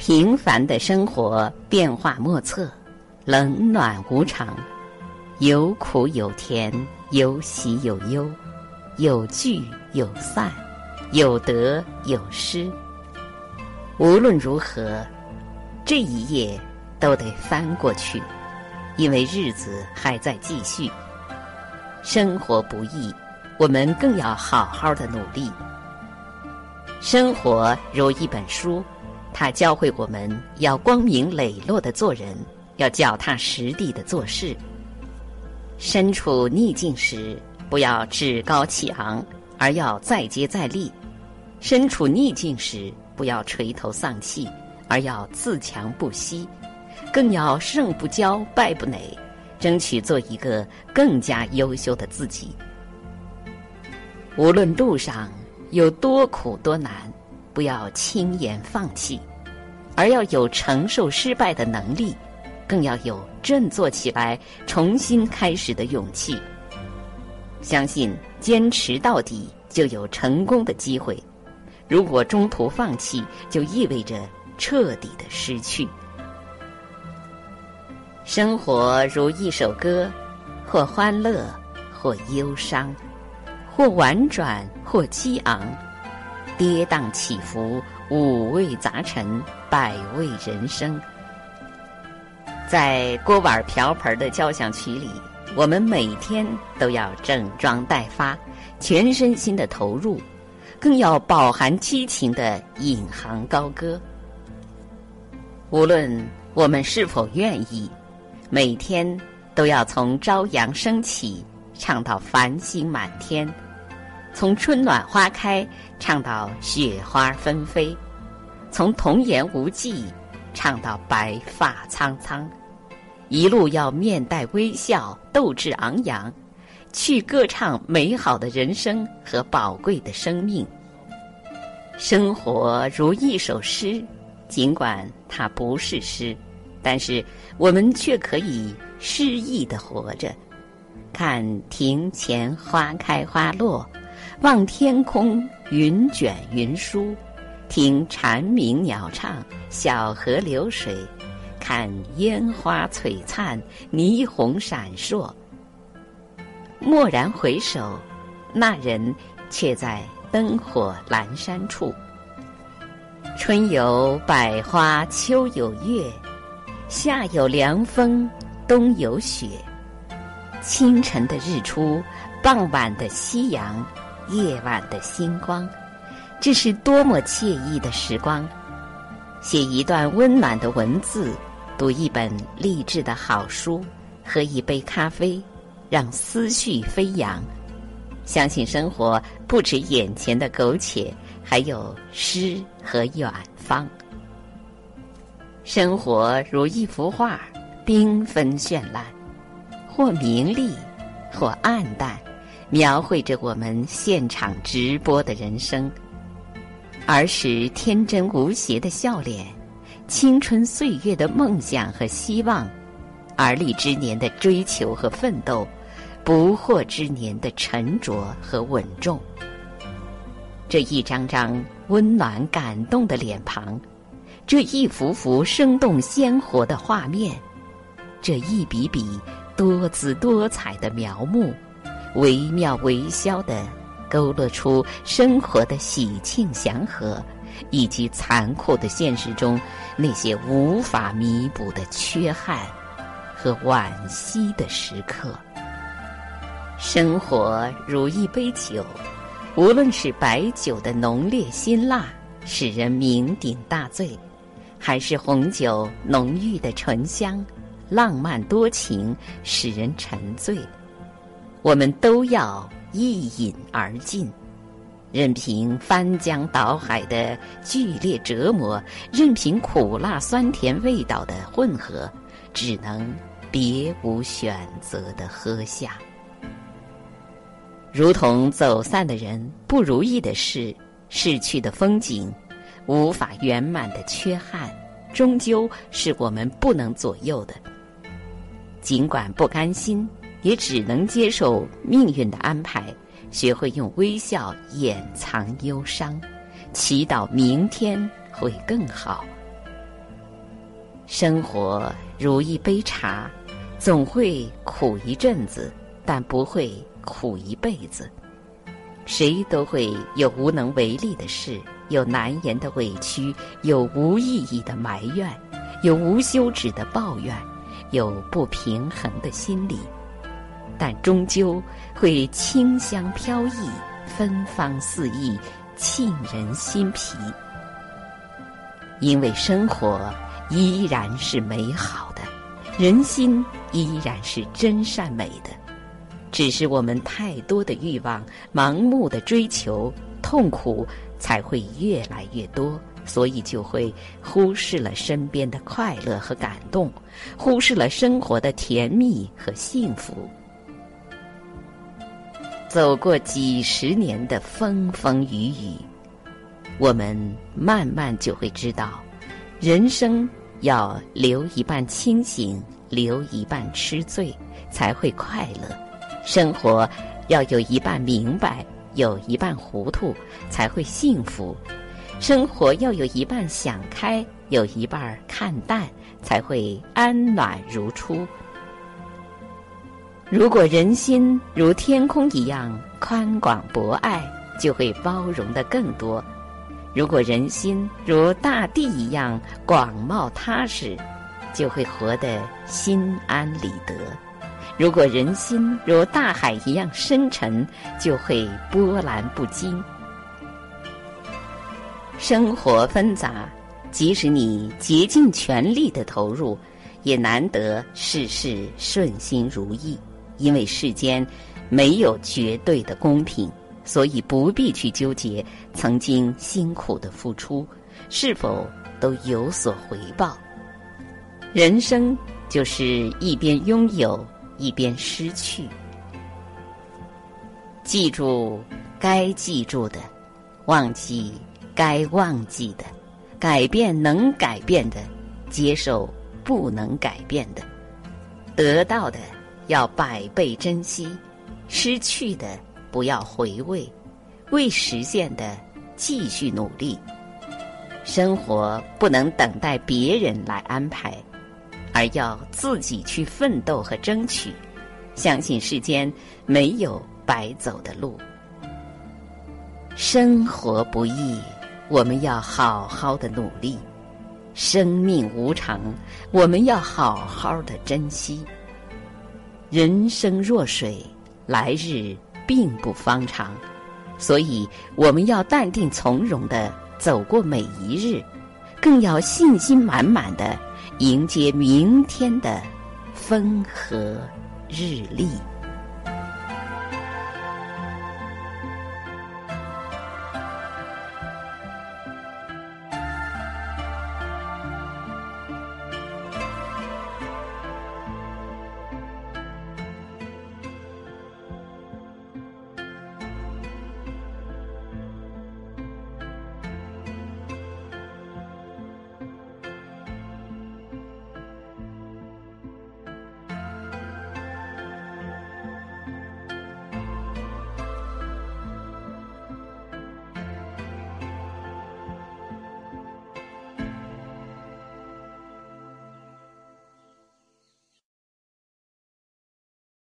平凡的生活变化莫测，冷暖无常，有苦有甜，有喜有忧，有聚有散，有得有失。无论如何，这一页都得翻过去，因为日子还在继续。生活不易，我们更要好好的努力。生活如一本书。他教会我们要光明磊落的做人，要脚踏实地的做事。身处逆境时，不要趾高气昂，而要再接再厉；身处逆境时，不要垂头丧气，而要自强不息。更要胜不骄，败不馁，争取做一个更加优秀的自己。无论路上有多苦多难。不要轻言放弃，而要有承受失败的能力，更要有振作起来、重新开始的勇气。相信坚持到底就有成功的机会，如果中途放弃，就意味着彻底的失去。生活如一首歌，或欢乐，或忧伤，或婉转，或激昂。跌宕起伏，五味杂陈，百味人生。在锅碗瓢盆的交响曲里，我们每天都要整装待发，全身心的投入，更要饱含激情的引吭高歌。无论我们是否愿意，每天都要从朝阳升起唱到繁星满天。从春暖花开唱到雪花纷飞，从童言无忌唱到白发苍苍，一路要面带微笑，斗志昂扬，去歌唱美好的人生和宝贵的生命。生活如一首诗，尽管它不是诗，但是我们却可以诗意的活着，看庭前花开花落。望天空，云卷云舒；听蝉鸣鸟唱，小河流水；看烟花璀璨，霓虹闪烁。蓦然回首，那人却在灯火阑珊处。春有百花，秋有月，夏有凉风，冬有雪。清晨的日出，傍晚的夕阳。夜晚的星光，这是多么惬意的时光！写一段温暖的文字，读一本励志的好书，喝一杯咖啡，让思绪飞扬。相信生活不止眼前的苟且，还有诗和远方。生活如一幅画，缤纷绚烂，或明丽，或暗淡。描绘着我们现场直播的人生，儿时天真无邪的笑脸，青春岁月的梦想和希望，而立之年的追求和奋斗，不惑之年的沉着和稳重。这一张张温暖感动的脸庞，这一幅幅生动鲜活的画面，这一笔笔多姿多彩的描摹。惟妙惟肖的勾勒出生活的喜庆祥和，以及残酷的现实中那些无法弥补的缺憾和惋惜的时刻。生活如一杯酒，无论是白酒的浓烈辛辣使人酩酊大醉，还是红酒浓郁的醇香、浪漫多情使人沉醉。我们都要一饮而尽，任凭翻江倒海的剧烈折磨，任凭苦辣酸甜味道的混合，只能别无选择的喝下。如同走散的人、不如意的事、逝去的风景、无法圆满的缺憾，终究是我们不能左右的。尽管不甘心。也只能接受命运的安排，学会用微笑掩藏忧伤，祈祷明天会更好。生活如一杯茶，总会苦一阵子，但不会苦一辈子。谁都会有无能为力的事，有难言的委屈，有无意义的埋怨，有无休止的抱怨，有不平衡的心理，但终究会清香飘逸，芬芳四溢，沁人心脾。因为生活依然是美好的，人心依然是真善美的。只是我们太多的欲望，盲目的追求，痛苦才会越来越多，所以就会忽视了身边的快乐和感动，忽视了生活的甜蜜和幸福。走过几十年的风风雨雨，我们慢慢就会知道，人生要留一半清醒，留一半吃醉，才会快乐。生活要有一半明白，有一半糊涂，才会幸福；生活要有一半想开，有一半看淡，才会安暖如初。如果人心如天空一样宽广博爱，就会包容的更多；如果人心如大地一样广袤踏实，就会活得心安理得。如果人心如大海一样深沉，就会波澜不惊。生活纷杂，即使你竭尽全力的投入，也难得事事顺心如意。因为世间没有绝对的公平，所以不必去纠结曾经辛苦的付出是否都有所回报。人生就是一边拥有。一边失去，记住该记住的，忘记该忘记的，改变能改变的，接受不能改变的，得到的要百倍珍惜，失去的不要回味，未实现的继续努力。生活不能等待别人来安排。而要自己去奋斗和争取，相信世间没有白走的路。生活不易，我们要好好的努力；生命无常，我们要好好的珍惜。人生若水，来日并不方长，所以我们要淡定从容的走过每一日，更要信心满满的。迎接明天的风和日丽。